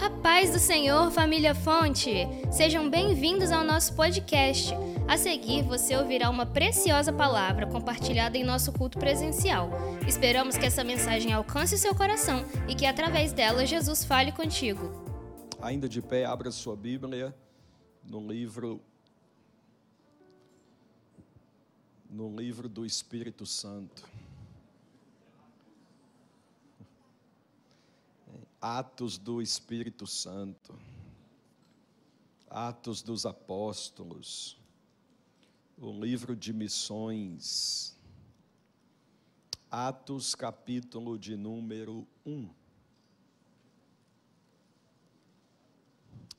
A paz do Senhor, família Fonte! Sejam bem-vindos ao nosso podcast. A seguir, você ouvirá uma preciosa palavra compartilhada em nosso culto presencial. Esperamos que essa mensagem alcance o seu coração e que, através dela, Jesus fale contigo. Ainda de pé, abra sua Bíblia no livro no livro do Espírito Santo. Atos do Espírito Santo, Atos dos Apóstolos, o livro de missões, Atos, capítulo de número 1.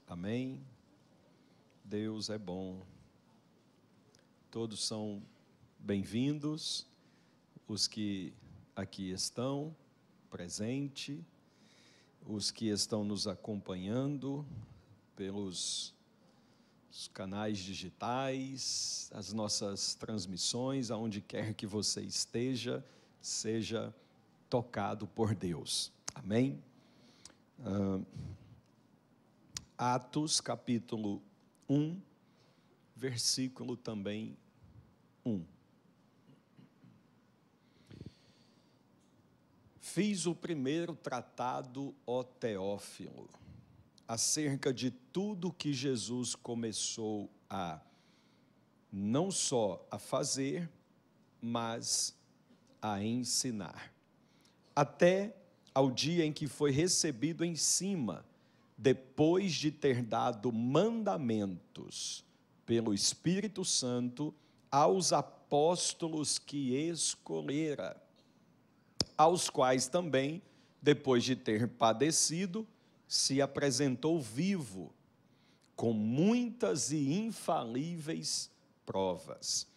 Amém? Deus é bom. Todos são bem-vindos, os que aqui estão, presente os que estão nos acompanhando pelos canais digitais, as nossas transmissões, aonde quer que você esteja, seja tocado por Deus. Amém? Uh, Atos capítulo 1, versículo também 1. Fiz o primeiro tratado, ó Teófilo, acerca de tudo que Jesus começou a não só a fazer, mas a ensinar. Até ao dia em que foi recebido em cima, depois de ter dado mandamentos pelo Espírito Santo aos apóstolos que escolhera aos quais também, depois de ter padecido, se apresentou vivo, com muitas e infalíveis provas,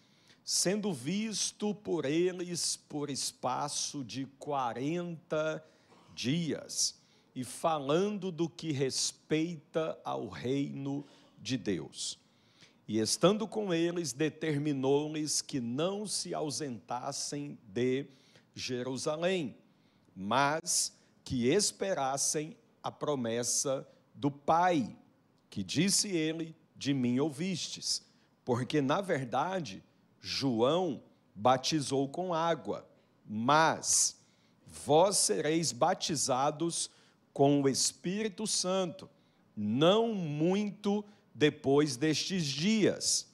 sendo visto por eles por espaço de quarenta dias, e falando do que respeita ao reino de Deus. E estando com eles, determinou-lhes que não se ausentassem de Jerusalém, mas que esperassem a promessa do Pai, que disse ele: De mim ouvistes, porque na verdade João batizou com água, mas vós sereis batizados com o Espírito Santo, não muito depois destes dias.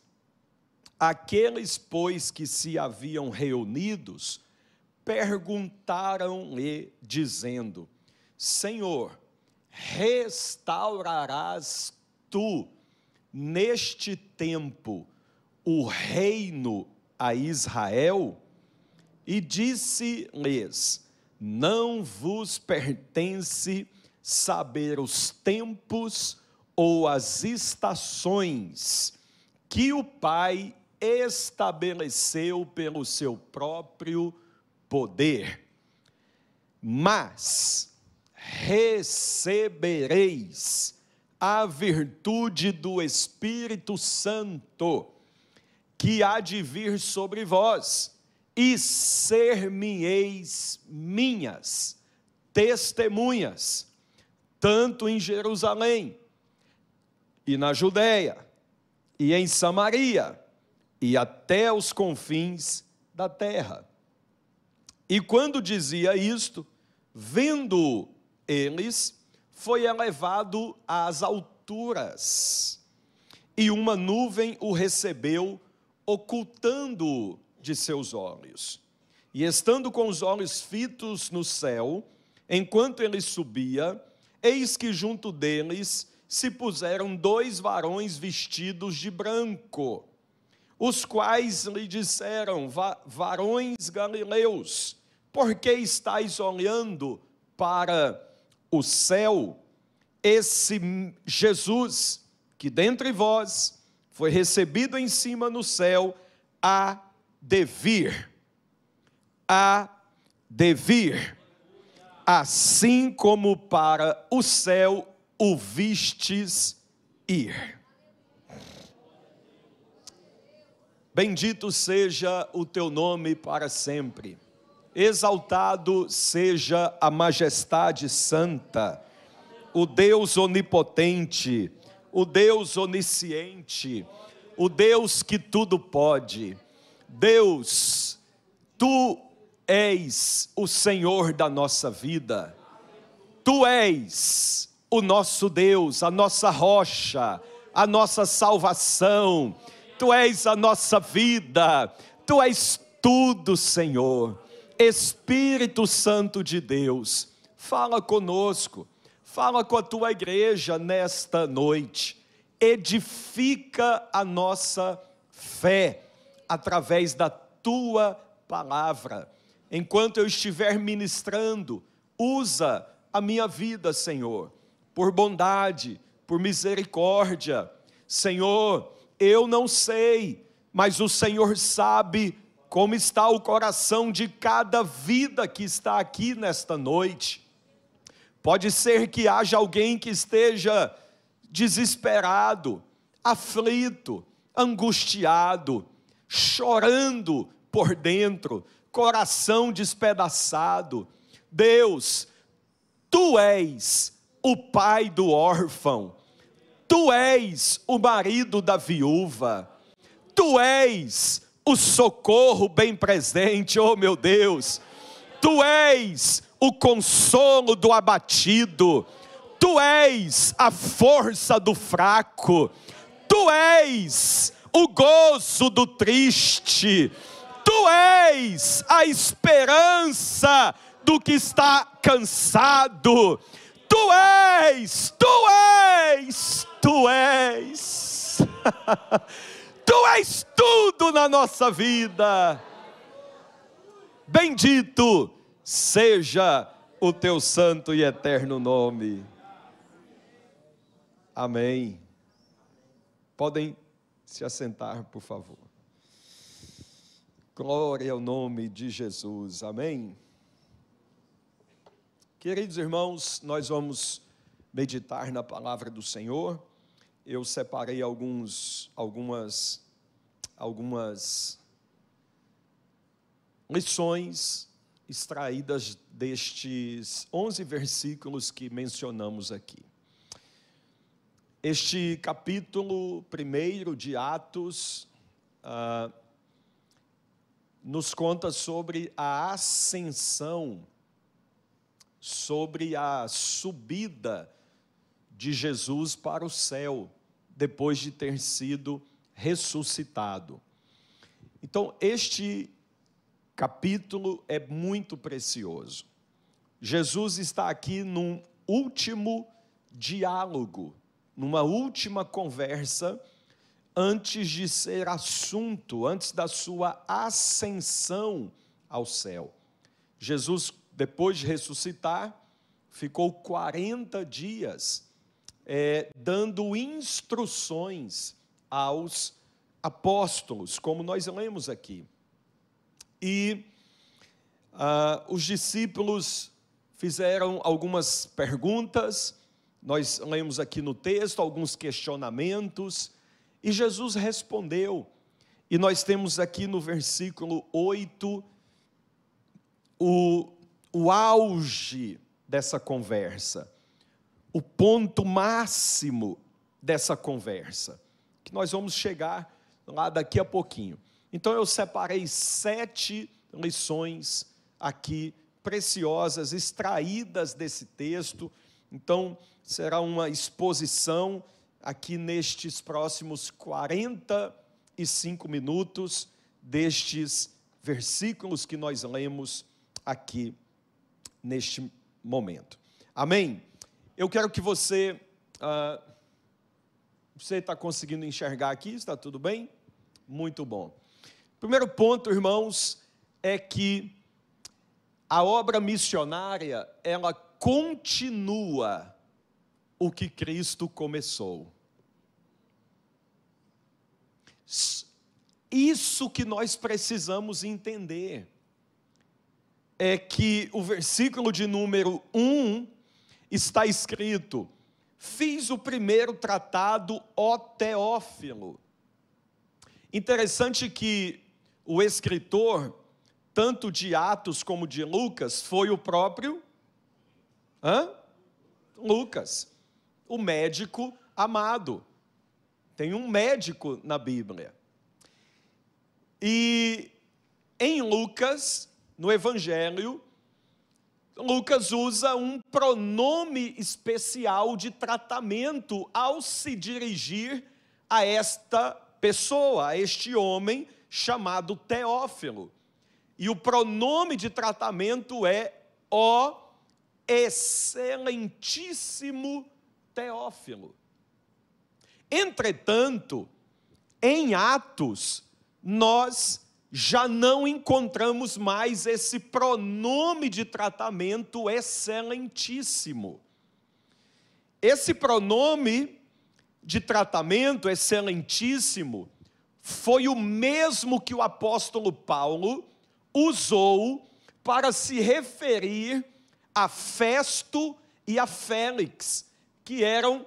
Aqueles, pois, que se haviam reunidos, perguntaram-lhe, dizendo: Senhor, restaurarás tu neste tempo o reino a Israel? E disse-lhes: Não vos pertence saber os tempos ou as estações que o Pai estabeleceu pelo seu próprio poder, mas recebereis a virtude do Espírito Santo, que há de vir sobre vós, e ser-me-eis minhas testemunhas, tanto em Jerusalém, e na Judéia, e em Samaria, e até os confins da terra. E quando dizia isto, vendo eles, foi elevado às alturas, e uma nuvem o recebeu, ocultando-o de seus olhos. E estando com os olhos fitos no céu, enquanto ele subia, eis que junto deles se puseram dois varões vestidos de branco, os quais lhe disseram: Varões galileus, porque estáis olhando para o céu? Esse Jesus, que dentre vós foi recebido em cima no céu, a devir, a devir, assim como para o céu o vistes ir. Bendito seja o teu nome para sempre exaltado seja a majestade santa, o Deus onipotente, o Deus onisciente, o Deus que tudo pode. Deus, tu és o Senhor da nossa vida, tu és o nosso Deus, a nossa rocha, a nossa salvação, tu és a nossa vida, tu és tudo, Senhor. Espírito Santo de Deus, fala conosco, fala com a tua igreja nesta noite, edifica a nossa fé através da tua palavra. Enquanto eu estiver ministrando, usa a minha vida, Senhor, por bondade, por misericórdia. Senhor, eu não sei, mas o Senhor sabe como está o coração de cada vida que está aqui nesta noite. Pode ser que haja alguém que esteja desesperado, aflito, angustiado, chorando por dentro, coração despedaçado. Deus, tu és o pai do órfão, tu és o marido da viúva, tu és o socorro bem presente, oh meu Deus. Tu és o consolo do abatido, tu és a força do fraco, tu és o gozo do triste, tu és a esperança do que está cansado, tu és, tu és, tu és. Tu és tudo na nossa vida. Bendito seja o teu santo e eterno nome. Amém. Podem se assentar, por favor. Glória ao nome de Jesus. Amém. Queridos irmãos, nós vamos meditar na palavra do Senhor eu separei alguns, algumas, algumas lições extraídas destes 11 versículos que mencionamos aqui. Este capítulo primeiro de Atos ah, nos conta sobre a ascensão, sobre a subida de Jesus para o céu, depois de ter sido ressuscitado. Então, este capítulo é muito precioso. Jesus está aqui num último diálogo, numa última conversa, antes de ser assunto, antes da sua ascensão ao céu. Jesus, depois de ressuscitar, ficou 40 dias é, dando instruções aos apóstolos, como nós lemos aqui. E ah, os discípulos fizeram algumas perguntas, nós lemos aqui no texto alguns questionamentos, e Jesus respondeu. E nós temos aqui no versículo 8 o, o auge dessa conversa o ponto máximo dessa conversa, que nós vamos chegar lá daqui a pouquinho. Então eu separei sete lições aqui preciosas, extraídas desse texto. Então será uma exposição aqui nestes próximos 45 minutos destes versículos que nós lemos aqui neste momento. Amém? Eu quero que você. Uh, você está conseguindo enxergar aqui? Está tudo bem? Muito bom. Primeiro ponto, irmãos, é que a obra missionária, ela continua o que Cristo começou. Isso que nós precisamos entender é que o versículo de número 1 está escrito: Fiz o primeiro tratado, ó Teófilo. Interessante que o escritor, tanto de Atos como de Lucas, foi o próprio. Hã? Lucas, o médico amado. Tem um médico na Bíblia. E em Lucas, no Evangelho, Lucas usa um pronome especial de tratamento ao se dirigir a esta pessoa, a este homem chamado Teófilo. E o pronome de tratamento é ó excelentíssimo Teófilo. Entretanto, em Atos, nós já não encontramos mais esse pronome de tratamento excelentíssimo. Esse pronome de tratamento excelentíssimo foi o mesmo que o apóstolo Paulo usou para se referir a Festo e a Félix, que eram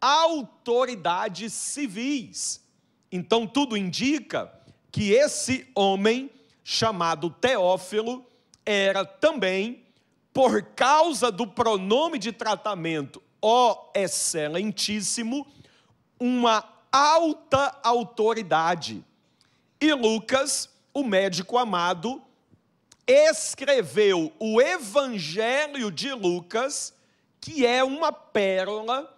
autoridades civis. Então tudo indica que esse homem, chamado Teófilo, era também, por causa do pronome de tratamento, ó excelentíssimo, uma alta autoridade. E Lucas, o médico amado, escreveu o Evangelho de Lucas, que é uma pérola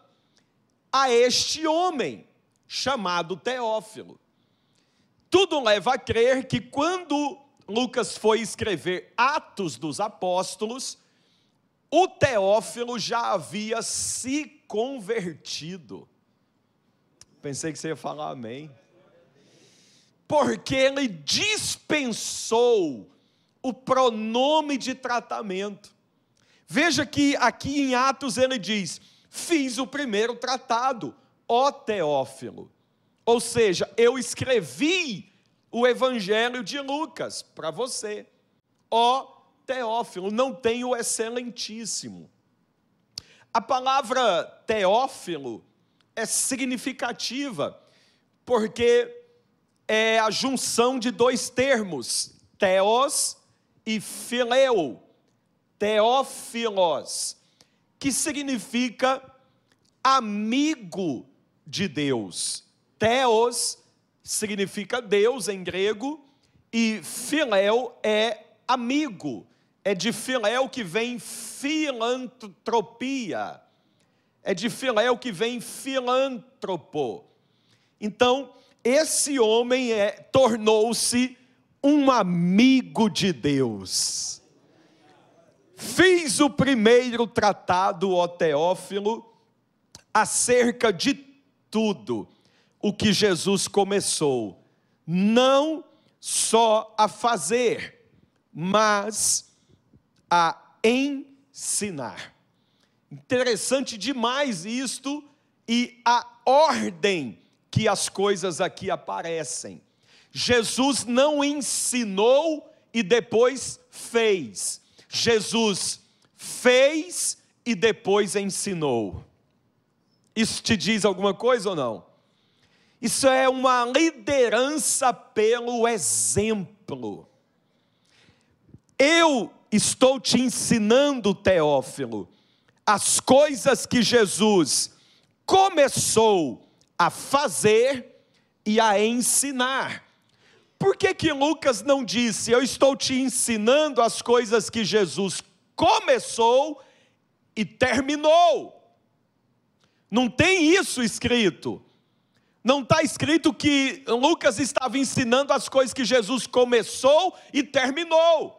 a este homem chamado Teófilo. Tudo leva a crer que quando Lucas foi escrever Atos dos Apóstolos, o Teófilo já havia se convertido. Pensei que você ia falar amém. Porque ele dispensou o pronome de tratamento. Veja que aqui em Atos ele diz: Fiz o primeiro tratado, ó Teófilo. Ou seja, eu escrevi o Evangelho de Lucas para você. Ó Teófilo, não tem o excelentíssimo. A palavra Teófilo é significativa, porque é a junção de dois termos, teos e fileu, teófilos, que significa amigo de Deus. Theos significa Deus em grego e filéu é amigo. É de filéu que vem filantropia. É de filéu que vem filântropo. Então, esse homem é, tornou-se um amigo de Deus. Fiz o primeiro tratado, ó Teófilo, acerca de tudo o que Jesus começou, não só a fazer, mas a ensinar. Interessante demais isto e a ordem que as coisas aqui aparecem. Jesus não ensinou e depois fez. Jesus fez e depois ensinou. Isso te diz alguma coisa ou não? Isso é uma liderança pelo exemplo. Eu estou te ensinando, Teófilo, as coisas que Jesus começou a fazer e a ensinar. Por que que Lucas não disse, eu estou te ensinando as coisas que Jesus começou e terminou? Não tem isso escrito. Não está escrito que Lucas estava ensinando as coisas que Jesus começou e terminou.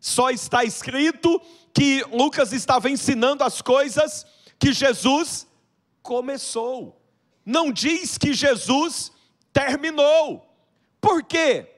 Só está escrito que Lucas estava ensinando as coisas que Jesus começou. Não diz que Jesus terminou. Por quê?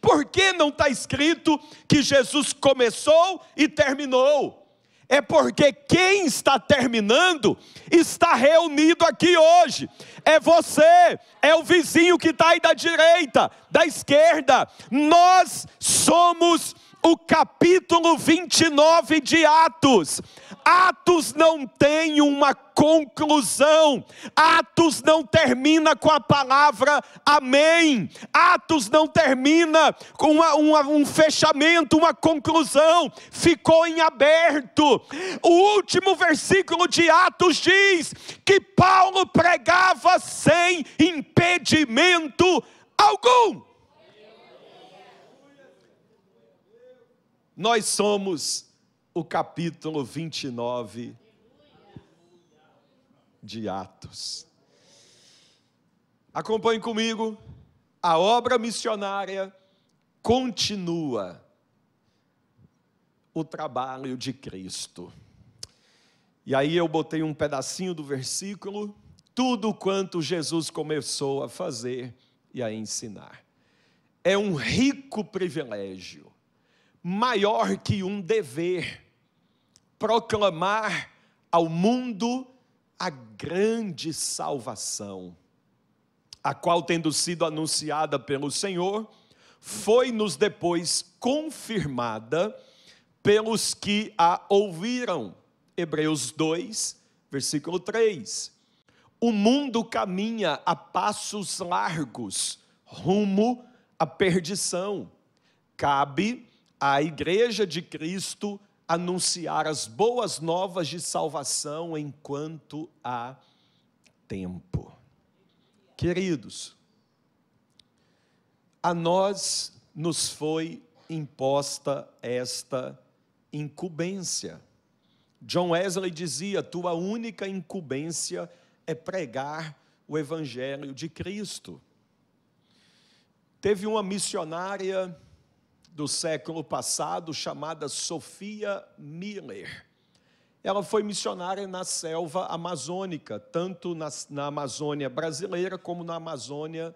Por que não está escrito que Jesus começou e terminou? É porque quem está terminando está reunido aqui hoje. É você, é o vizinho que está aí da direita, da esquerda. Nós somos o capítulo 29 de Atos. Atos não tem uma conclusão. Atos não termina com a palavra amém. Atos não termina com uma, uma, um fechamento, uma conclusão. Ficou em aberto. O último versículo de Atos diz que Paulo pregava sem impedimento algum. Nós somos o capítulo 29 de Atos. Acompanhe comigo, a obra missionária continua o trabalho de Cristo. E aí eu botei um pedacinho do versículo, tudo quanto Jesus começou a fazer e a ensinar. É um rico privilégio maior que um dever proclamar ao mundo a grande salvação, a qual, tendo sido anunciada pelo Senhor, foi-nos depois confirmada pelos que a ouviram. Hebreus 2, versículo 3. O mundo caminha a passos largos rumo à perdição. Cabe a igreja de Cristo anunciar as boas novas de salvação enquanto há tempo. Queridos, a nós nos foi imposta esta incumbência. John Wesley dizia: tua única incumbência é pregar o evangelho de Cristo. Teve uma missionária do século passado chamada Sofia Miller. Ela foi missionária na selva amazônica, tanto na, na Amazônia brasileira como na Amazônia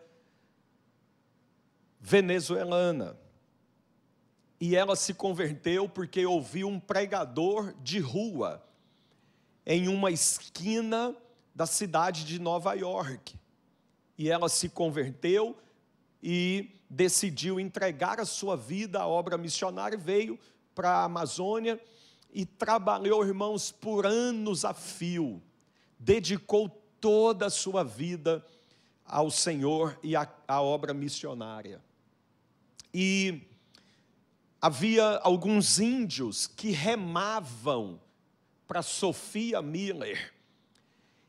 venezuelana. E ela se converteu porque ouviu um pregador de rua em uma esquina da cidade de Nova York. E ela se converteu e decidiu entregar a sua vida à obra missionária, veio para a Amazônia e trabalhou, irmãos, por anos a fio, dedicou toda a sua vida ao Senhor e à, à obra missionária. E havia alguns índios que remavam para Sofia Miller.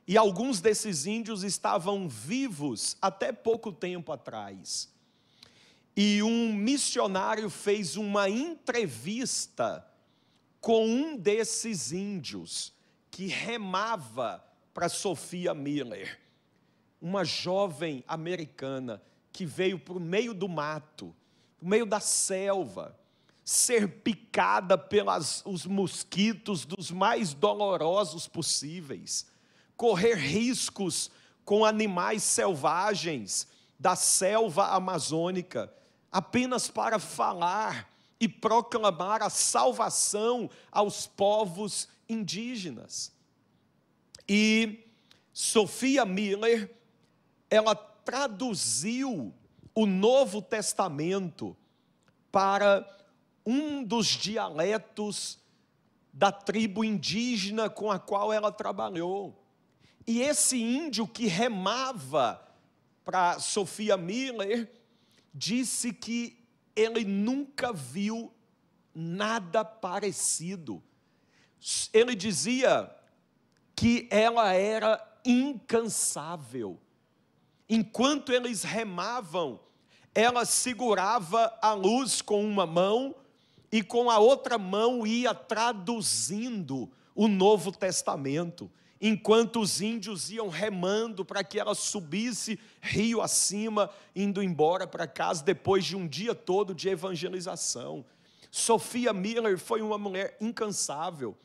E alguns desses índios estavam vivos até pouco tempo atrás e um missionário fez uma entrevista com um desses índios que remava para Sofia Miller, uma jovem americana que veio para o meio do mato, no meio da selva, ser picada pelos os mosquitos dos mais dolorosos possíveis, correr riscos com animais selvagens da selva amazônica apenas para falar e proclamar a salvação aos povos indígenas. E Sofia Miller, ela traduziu o Novo Testamento para um dos dialetos da tribo indígena com a qual ela trabalhou. E esse índio que remava para Sofia Miller, disse que ele nunca viu nada parecido. Ele dizia que ela era incansável. Enquanto eles remavam, ela segurava a luz com uma mão e com a outra mão ia traduzindo o Novo Testamento enquanto os índios iam remando para que ela subisse rio acima, indo embora para casa depois de um dia todo de evangelização. Sofia Miller foi uma mulher incansável.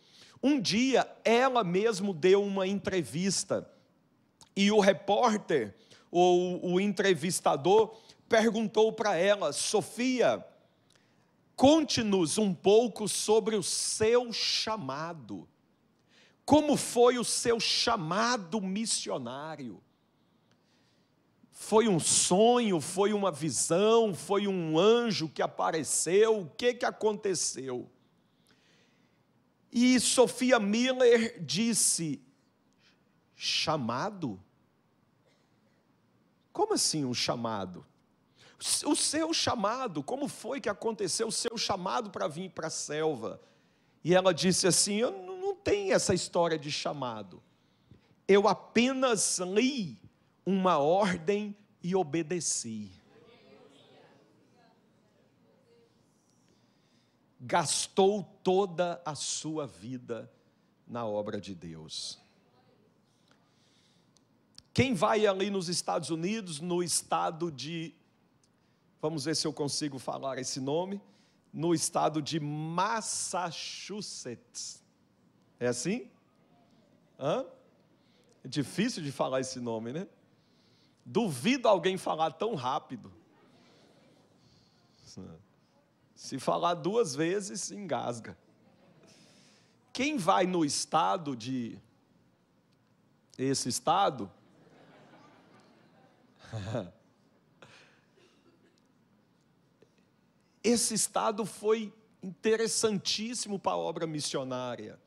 Um dia ela mesmo deu uma entrevista e o repórter ou o entrevistador perguntou para ela: Sofia, conte-nos um pouco sobre o seu chamado. Como foi o seu chamado missionário? Foi um sonho, foi uma visão, foi um anjo que apareceu, o que, que aconteceu? E Sofia Miller disse: chamado? Como assim um chamado? O seu chamado, como foi que aconteceu o seu chamado para vir para a selva? E ela disse assim: Eu não tenho essa história de chamado. Eu apenas li uma ordem e obedeci. Gastou toda a sua vida na obra de Deus. Quem vai ali nos Estados Unidos, no estado de Vamos ver se eu consigo falar esse nome. No estado de Massachusetts. É assim? Hã? É difícil de falar esse nome, né? Duvido alguém falar tão rápido. Se falar duas vezes, engasga. Quem vai no estado de. Esse estado? Esse estado foi interessantíssimo para a obra missionária.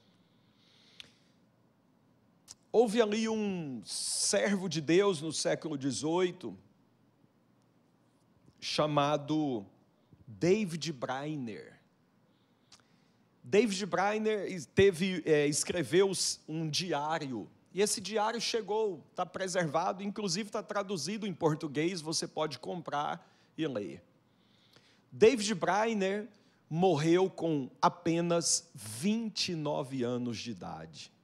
Houve ali um servo de Deus no século XVIII, chamado David Brainer. David Brainer teve, é, escreveu um diário, e esse diário chegou, está preservado, inclusive está traduzido em português, você pode comprar e ler. David Brainer morreu com apenas 29 anos de idade.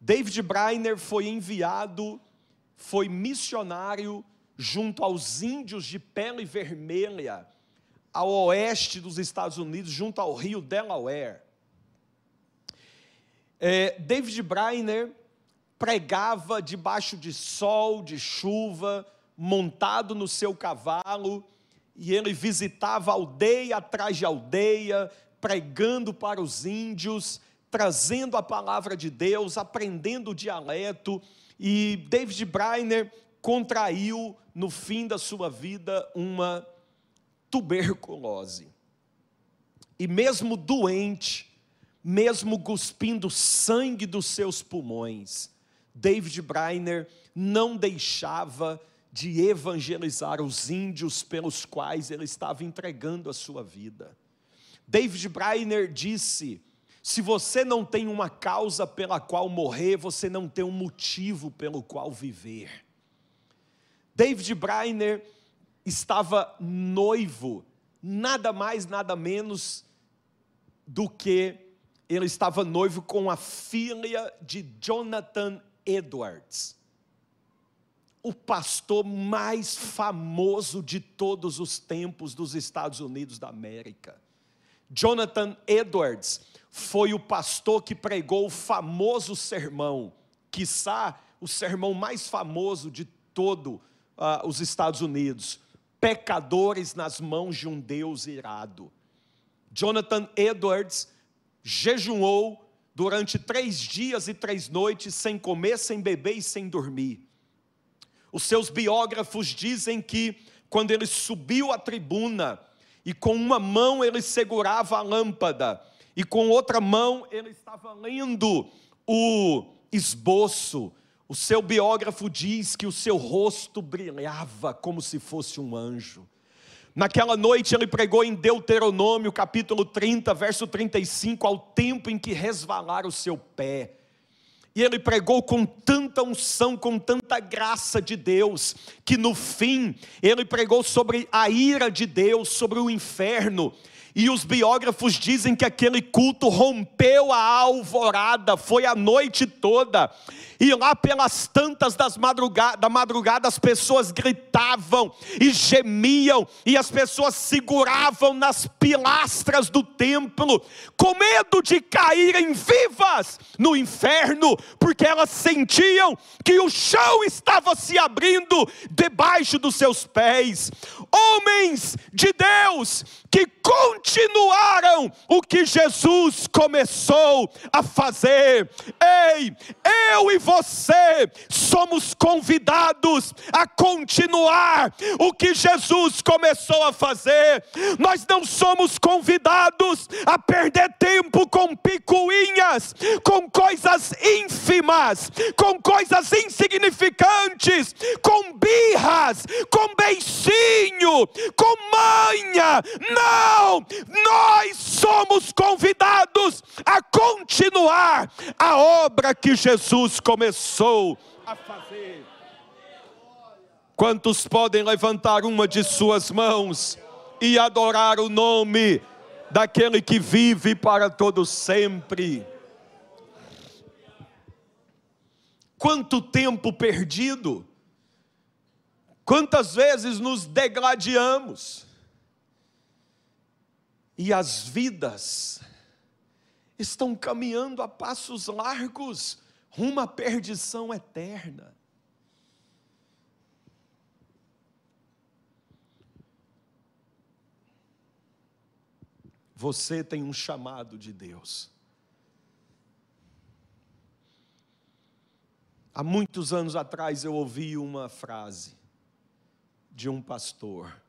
David Brainer foi enviado, foi missionário junto aos índios de pele vermelha, ao oeste dos Estados Unidos, junto ao rio Delaware. É, David Brainer pregava debaixo de sol, de chuva, montado no seu cavalo, e ele visitava aldeia atrás de aldeia, pregando para os índios, trazendo a palavra de Deus, aprendendo o dialeto, e David Brainer contraiu no fim da sua vida uma tuberculose. E mesmo doente, mesmo cuspindo sangue dos seus pulmões, David Brainer não deixava de evangelizar os índios pelos quais ele estava entregando a sua vida. David Brainer disse: se você não tem uma causa pela qual morrer, você não tem um motivo pelo qual viver. David Brainer estava noivo, nada mais, nada menos do que ele estava noivo com a filha de Jonathan Edwards o pastor mais famoso de todos os tempos dos Estados Unidos da América. Jonathan Edwards foi o pastor que pregou o famoso sermão, quiçá o sermão mais famoso de todo uh, os Estados Unidos, pecadores nas mãos de um Deus irado. Jonathan Edwards jejuou durante três dias e três noites, sem comer, sem beber e sem dormir. Os seus biógrafos dizem que quando ele subiu à tribuna e com uma mão ele segurava a lâmpada e com outra mão ele estava lendo o esboço. O seu biógrafo diz que o seu rosto brilhava como se fosse um anjo. Naquela noite ele pregou em Deuteronômio, capítulo 30, verso 35, ao tempo em que resvalar o seu pé. E ele pregou com tanta unção, com tanta graça de Deus, que no fim ele pregou sobre a ira de Deus, sobre o inferno. E os biógrafos dizem que aquele culto rompeu a alvorada, foi a noite toda. E lá pelas tantas das madrugada, da madrugada as pessoas gritavam e gemiam e as pessoas seguravam nas pilastras do templo com medo de caírem vivas no inferno, porque elas sentiam que o chão estava se abrindo debaixo dos seus pés. Homens de Deus que continuaram o que Jesus começou a fazer. Ei, eu e você somos convidados a continuar o que Jesus começou a fazer. Nós não somos convidados a perder tempo com picuinhas, com coisas ínfimas, com coisas insignificantes, com birras, com beicinho, com manha. Não! Nós somos convidados a continuar a obra que Jesus começou a fazer. Quantos podem levantar uma de suas mãos e adorar o nome daquele que vive para todo sempre? Quanto tempo perdido, quantas vezes nos degladiamos, e as vidas estão caminhando a passos largos rumo à perdição eterna. Você tem um chamado de Deus. Há muitos anos atrás eu ouvi uma frase de um pastor.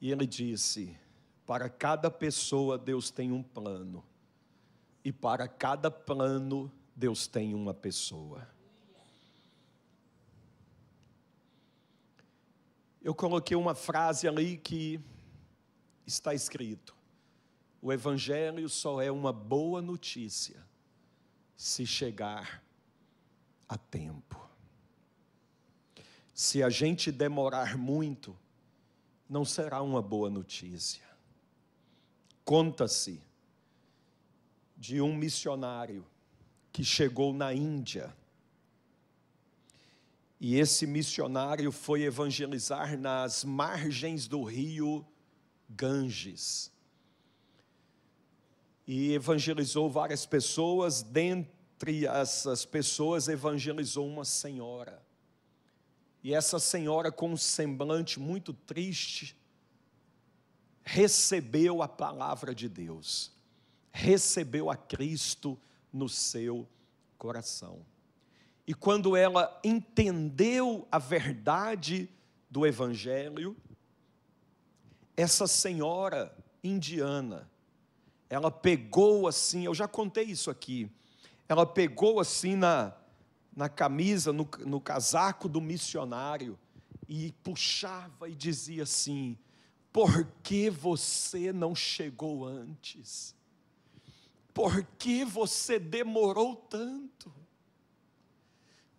E ele disse: Para cada pessoa Deus tem um plano. E para cada plano Deus tem uma pessoa. Eu coloquei uma frase ali que está escrito: O Evangelho só é uma boa notícia se chegar a tempo. Se a gente demorar muito, não será uma boa notícia. Conta-se de um missionário que chegou na Índia. E esse missionário foi evangelizar nas margens do rio Ganges. E evangelizou várias pessoas, dentre entre essas pessoas evangelizou uma senhora. E essa senhora, com um semblante muito triste, recebeu a palavra de Deus, recebeu a Cristo no seu coração. E quando ela entendeu a verdade do Evangelho, essa senhora indiana, ela pegou assim, eu já contei isso aqui, ela pegou assim na, na camisa, no, no casaco do missionário e puxava e dizia assim: Por que você não chegou antes? Por que você demorou tanto?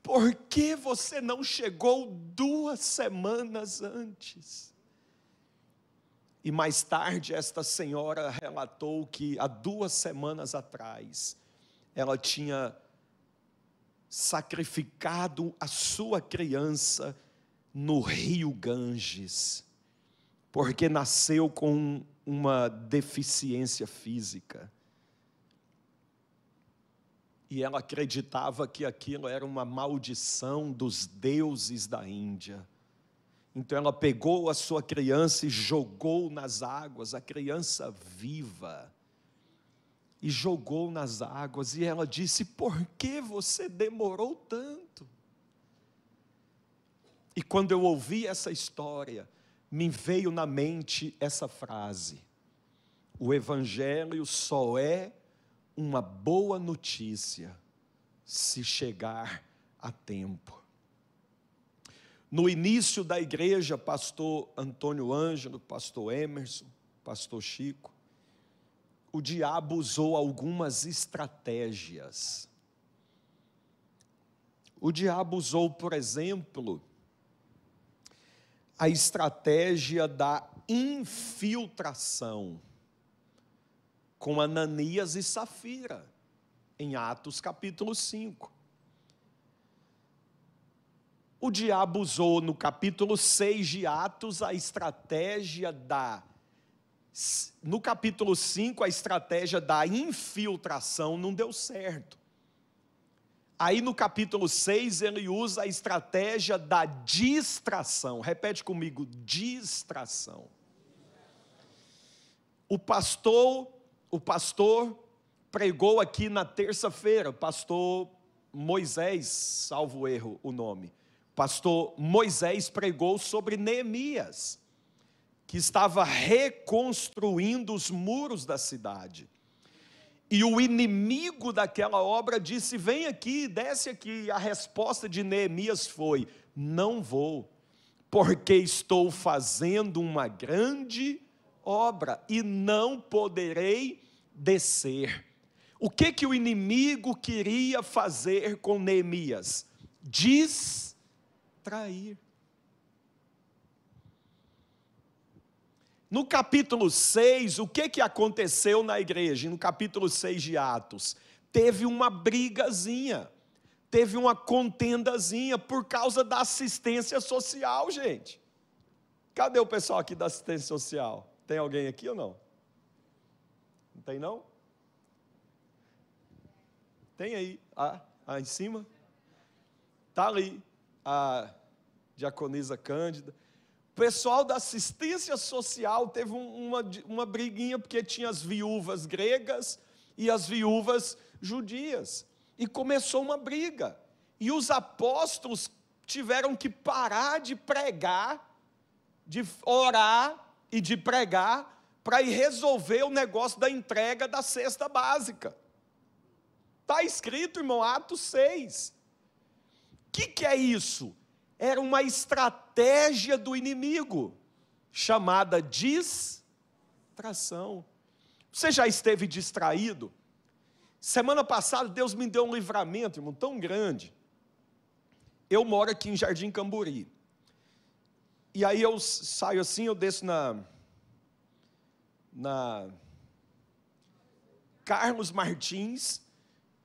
Por que você não chegou duas semanas antes? E mais tarde, esta senhora relatou que há duas semanas atrás, ela tinha sacrificado a sua criança no rio Ganges, porque nasceu com uma deficiência física. E ela acreditava que aquilo era uma maldição dos deuses da Índia. Então ela pegou a sua criança e jogou nas águas, a criança viva e jogou nas águas, e ela disse: Por que você demorou tanto? E quando eu ouvi essa história, me veio na mente essa frase: O Evangelho só é uma boa notícia se chegar a tempo. No início da igreja, pastor Antônio Ângelo, pastor Emerson, pastor Chico, o diabo usou algumas estratégias. O diabo usou, por exemplo, a estratégia da infiltração com Ananias e Safira, em Atos capítulo 5. O diabo usou no capítulo 6 de Atos a estratégia da no capítulo 5, a estratégia da infiltração não deu certo. Aí no capítulo 6, ele usa a estratégia da distração. Repete comigo: distração. O pastor, o pastor pregou aqui na terça-feira, pastor Moisés, salvo erro o nome, pastor Moisés pregou sobre Neemias, que estava reconstruindo os muros da cidade. E o inimigo daquela obra disse: Vem aqui, desce aqui. A resposta de Neemias foi: Não vou, porque estou fazendo uma grande obra e não poderei descer. O que que o inimigo queria fazer com Neemias? Distrair. No capítulo 6, o que, que aconteceu na igreja? No capítulo 6 de Atos, teve uma brigazinha, teve uma contendazinha por causa da assistência social, gente. Cadê o pessoal aqui da assistência social? Tem alguém aqui ou não? Não tem não? Tem aí, ah, ah em cima? Está ali, a diaconisa Cândida pessoal da assistência social teve uma, uma briguinha, porque tinha as viúvas gregas e as viúvas judias. E começou uma briga. E os apóstolos tiveram que parar de pregar, de orar e de pregar, para ir resolver o negócio da entrega da cesta básica. Está escrito, irmão, Atos 6. O que, que é isso? Era uma estratégia do inimigo, chamada distração. Você já esteve distraído? Semana passada, Deus me deu um livramento, irmão, tão grande. Eu moro aqui em Jardim Camburi. E aí eu saio assim, eu desço na. na Carlos Martins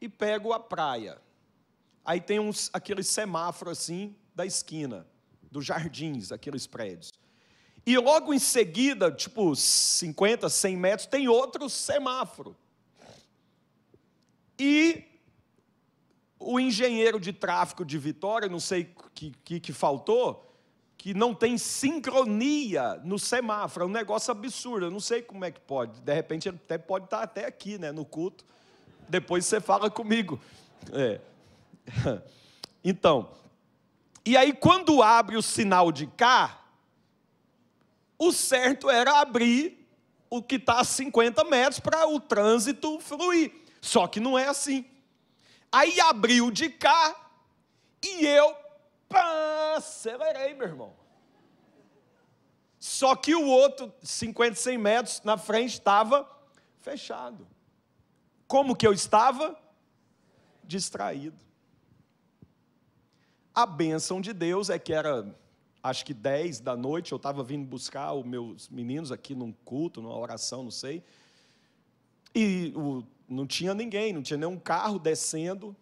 e pego a praia. Aí tem uns aqueles semáforos assim, da esquina, dos jardins, aqueles prédios. E logo em seguida, tipo 50, 100 metros, tem outro semáforo. E o engenheiro de tráfego de Vitória, não sei o que, que, que, faltou, que não tem sincronia no semáforo, é um negócio absurdo, eu não sei como é que pode, de repente ele até pode estar até aqui, né, no culto, depois você fala comigo. É. Então, e aí, quando abre o sinal de cá, o certo era abrir o que está a 50 metros para o trânsito fluir. Só que não é assim. Aí abriu de cá e eu pá, acelerei, meu irmão. Só que o outro, 50, 100 metros na frente, estava fechado. Como que eu estava? Distraído. A bênção de Deus é que era, acho que 10 da noite, eu estava vindo buscar os meus meninos aqui num culto, numa oração, não sei. E o, não tinha ninguém, não tinha nenhum carro descendo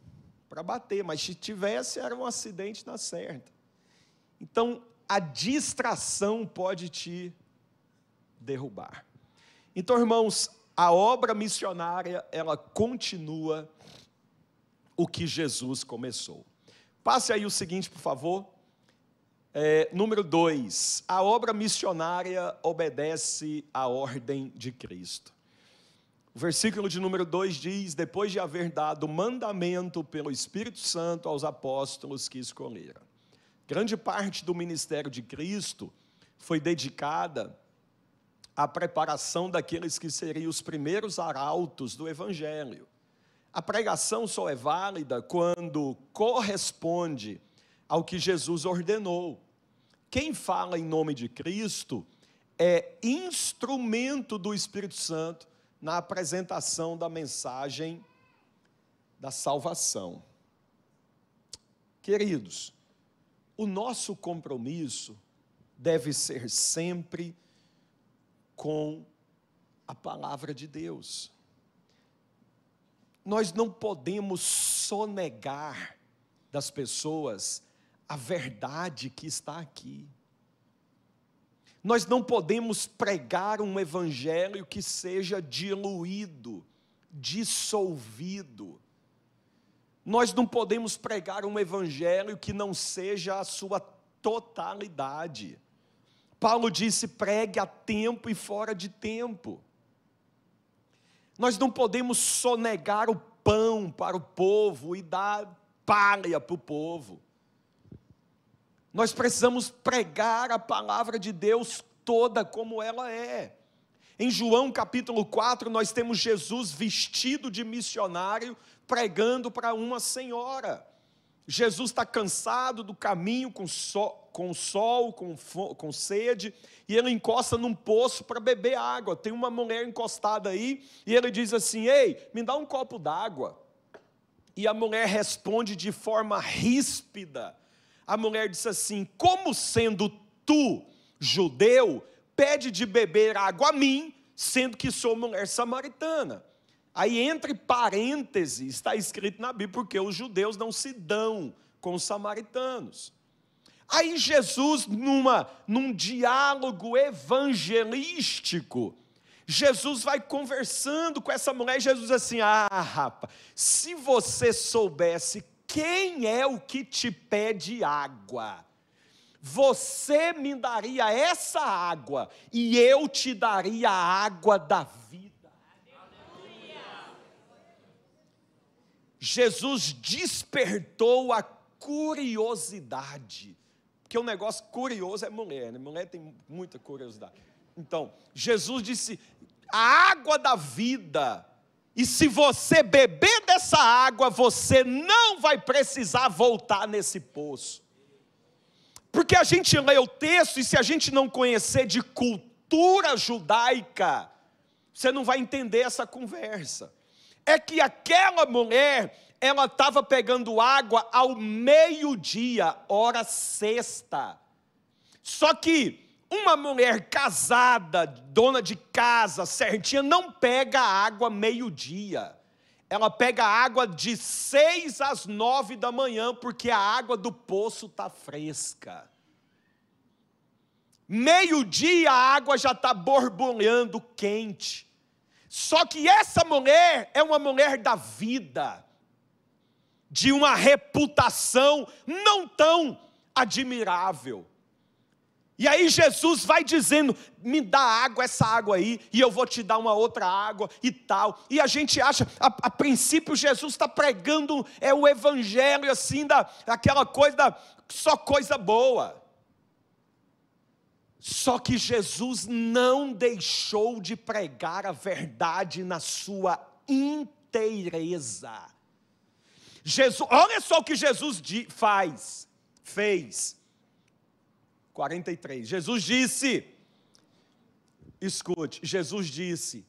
para bater, mas se tivesse, era um acidente na certa. Então, a distração pode te derrubar. Então, irmãos, a obra missionária, ela continua o que Jesus começou. Passe aí o seguinte, por favor. É, número dois, a obra missionária obedece à ordem de Cristo. O versículo de número 2 diz: Depois de haver dado mandamento pelo Espírito Santo aos apóstolos que escolheram. Grande parte do ministério de Cristo foi dedicada à preparação daqueles que seriam os primeiros arautos do Evangelho. A pregação só é válida quando corresponde ao que Jesus ordenou. Quem fala em nome de Cristo é instrumento do Espírito Santo na apresentação da mensagem da salvação. Queridos, o nosso compromisso deve ser sempre com a palavra de Deus nós não podemos sonegar das pessoas a verdade que está aqui. Nós não podemos pregar um evangelho que seja diluído, dissolvido. Nós não podemos pregar um evangelho que não seja a sua totalidade. Paulo disse: pregue a tempo e fora de tempo. Nós não podemos sonegar o pão para o povo e dar palha para o povo. Nós precisamos pregar a palavra de Deus toda como ela é. Em João capítulo 4, nós temos Jesus vestido de missionário, pregando para uma senhora. Jesus está cansado do caminho com sol, com, sol com, com sede, e ele encosta num poço para beber água. Tem uma mulher encostada aí, e ele diz assim: Ei, me dá um copo d'água. E a mulher responde de forma ríspida. A mulher diz assim: Como sendo tu judeu, pede de beber água a mim, sendo que sou mulher samaritana. Aí, entre parênteses, está escrito na Bíblia, porque os judeus não se dão com os samaritanos. Aí Jesus, numa, num diálogo evangelístico, Jesus vai conversando com essa mulher, e Jesus assim: Ah, rapaz, se você soubesse quem é o que te pede água, você me daria essa água, e eu te daria a água da vida. Jesus despertou a curiosidade. Porque um negócio curioso é mulher, né? Mulher tem muita curiosidade. Então, Jesus disse: a água da vida. E se você beber dessa água, você não vai precisar voltar nesse poço. Porque a gente lê o texto e se a gente não conhecer de cultura judaica, você não vai entender essa conversa é que aquela mulher, ela estava pegando água ao meio-dia, hora sexta. Só que uma mulher casada, dona de casa, certinha, não pega água meio-dia. Ela pega água de seis às nove da manhã, porque a água do poço está fresca. Meio-dia a água já está borbulhando quente. Só que essa mulher é uma mulher da vida, de uma reputação não tão admirável. E aí Jesus vai dizendo: me dá água, essa água aí, e eu vou te dar uma outra água e tal. E a gente acha, a, a princípio, Jesus está pregando é o evangelho assim, da, aquela coisa, da, só coisa boa. Só que Jesus não deixou de pregar a verdade na sua inteireza. Jesus, olha só o que Jesus faz, fez. 43. Jesus disse: Escute, Jesus disse: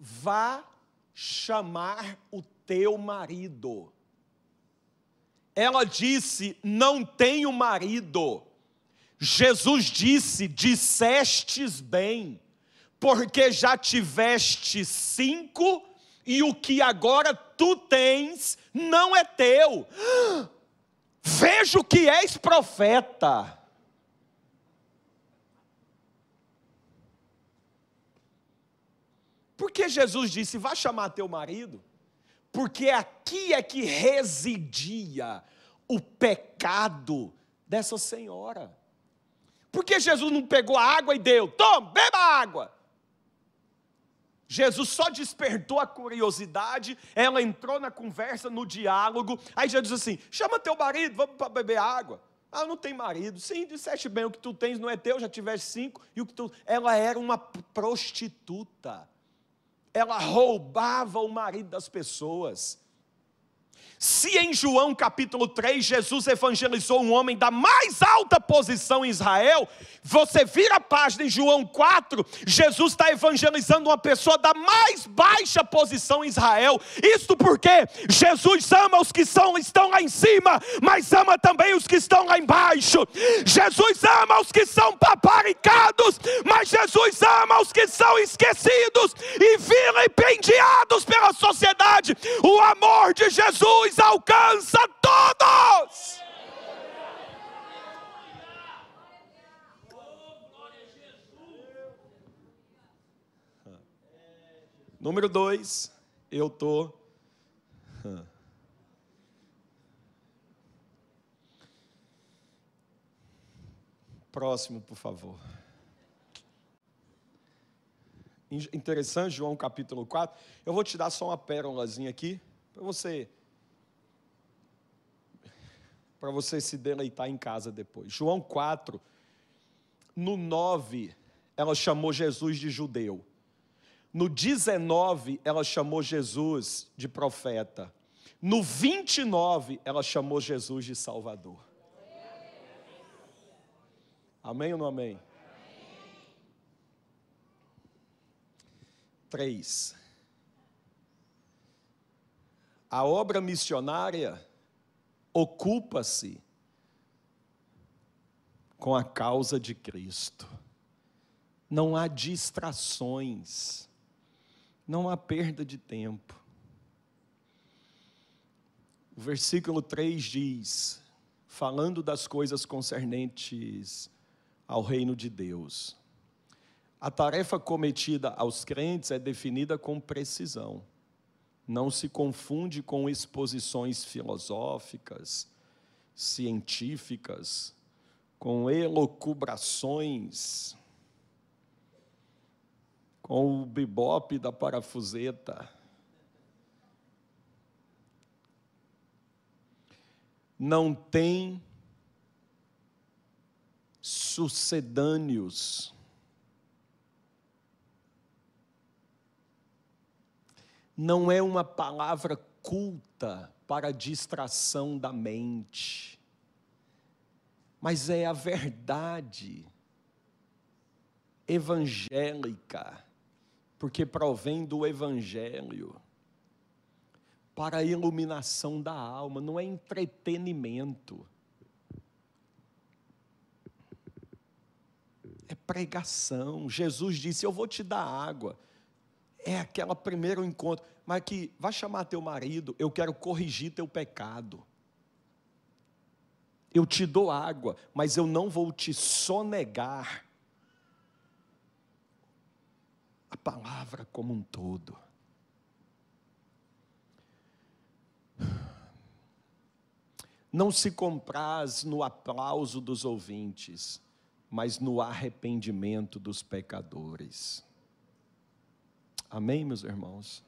Vá chamar o teu marido. Ela disse: Não tenho marido. Jesus disse: Dissestes bem, porque já tiveste cinco, e o que agora tu tens não é teu. Vejo que és profeta. Por que Jesus disse: Vá chamar teu marido? Porque aqui é que residia o pecado dessa senhora. Por que Jesus não pegou a água e deu? Toma, beba água. Jesus só despertou a curiosidade, ela entrou na conversa, no diálogo. Aí Jesus disse assim: chama teu marido, vamos para beber água. Ah, não tem marido. Sim, disseste bem, o que tu tens não é teu, já tiveste cinco, e o que tu. Ela era uma prostituta. Ela roubava o marido das pessoas. Se em João capítulo 3 Jesus evangelizou um homem da mais alta posição em Israel, você vira a página em João 4, Jesus está evangelizando uma pessoa da mais baixa posição em Israel. Isto porque Jesus ama os que são, estão lá em cima, mas ama também os que estão lá embaixo. Jesus ama os que são paparicados, mas Jesus ama os que são esquecidos e vilipendiados pela sociedade. O amor de Jesus Jesus alcança todos. Número dois, eu tô. Próximo, por favor. Interessante, João capítulo 4. Eu vou te dar só uma pérolazinha aqui, para você para você se deleitar em casa depois. João 4, no 9, ela chamou Jesus de judeu. No 19, ela chamou Jesus de profeta. No 29, ela chamou Jesus de Salvador. Amém ou não amém? Três. A obra missionária ocupa-se com a causa de Cristo. Não há distrações, não há perda de tempo. O versículo 3 diz, falando das coisas concernentes ao reino de Deus. A tarefa cometida aos crentes é definida com precisão não se confunde com exposições filosóficas, científicas, com elocubrações, com o bibope da parafuseta. Não tem sucedâneos não é uma palavra culta para distração da mente, mas é a verdade evangélica, porque provém do Evangelho, para a iluminação da alma, não é entretenimento. É pregação. Jesus disse: Eu vou te dar água é aquele primeiro encontro, mas que vai chamar teu marido, eu quero corrigir teu pecado. Eu te dou água, mas eu não vou te sonegar a palavra como um todo. Não se compraz no aplauso dos ouvintes, mas no arrependimento dos pecadores. Amém, meus irmãos?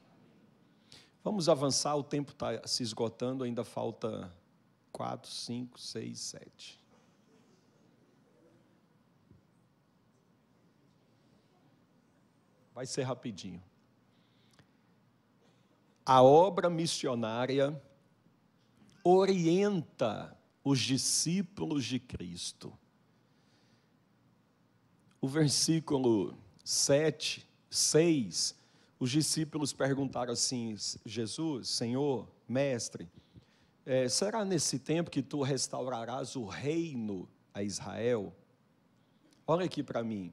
Vamos avançar, o tempo está se esgotando, ainda falta quatro, cinco, seis, sete. Vai ser rapidinho. A obra missionária orienta os discípulos de Cristo. O versículo 7, 6 os discípulos perguntaram assim: Jesus, Senhor, Mestre, é, será nesse tempo que tu restaurarás o reino a Israel? Olha aqui para mim.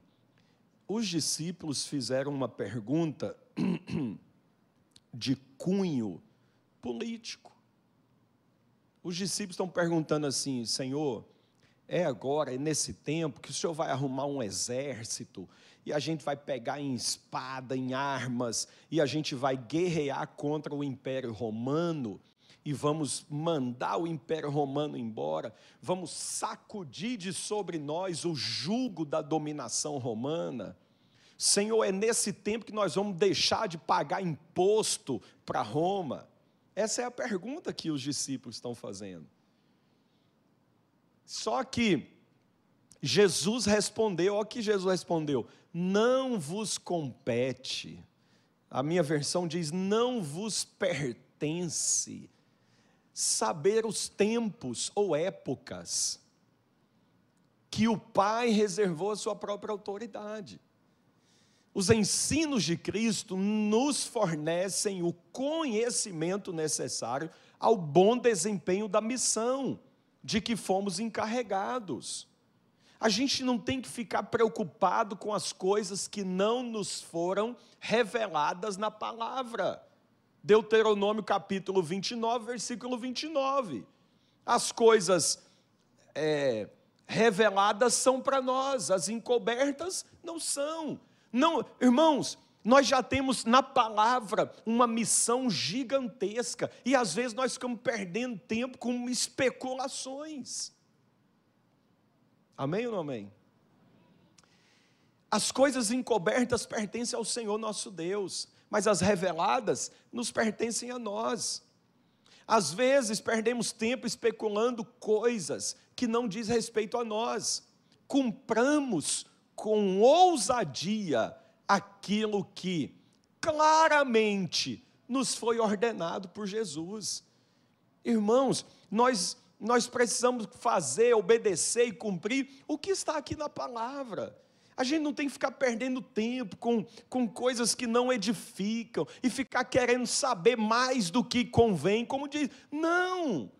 Os discípulos fizeram uma pergunta de cunho político. Os discípulos estão perguntando assim: Senhor, é agora, é nesse tempo que o Senhor vai arrumar um exército e a gente vai pegar em espada, em armas, e a gente vai guerrear contra o Império Romano, e vamos mandar o Império Romano embora, vamos sacudir de sobre nós o jugo da dominação romana. Senhor, é nesse tempo que nós vamos deixar de pagar imposto para Roma? Essa é a pergunta que os discípulos estão fazendo. Só que Jesus respondeu, olha o que Jesus respondeu: não vos compete. A minha versão diz: não vos pertence saber os tempos ou épocas que o Pai reservou a sua própria autoridade. Os ensinos de Cristo nos fornecem o conhecimento necessário ao bom desempenho da missão de que fomos encarregados. A gente não tem que ficar preocupado com as coisas que não nos foram reveladas na palavra. Deuteronômio capítulo 29, versículo 29. As coisas é, reveladas são para nós, as encobertas não são. Não, irmãos, nós já temos na palavra uma missão gigantesca e às vezes nós ficamos perdendo tempo com especulações. Amém ou não amém? As coisas encobertas pertencem ao Senhor nosso Deus, mas as reveladas nos pertencem a nós. Às vezes perdemos tempo especulando coisas que não diz respeito a nós. Cumpramos com ousadia aquilo que claramente nos foi ordenado por Jesus. Irmãos, nós nós precisamos fazer, obedecer e cumprir o que está aqui na palavra. A gente não tem que ficar perdendo tempo com, com coisas que não edificam e ficar querendo saber mais do que convém, como diz. Não!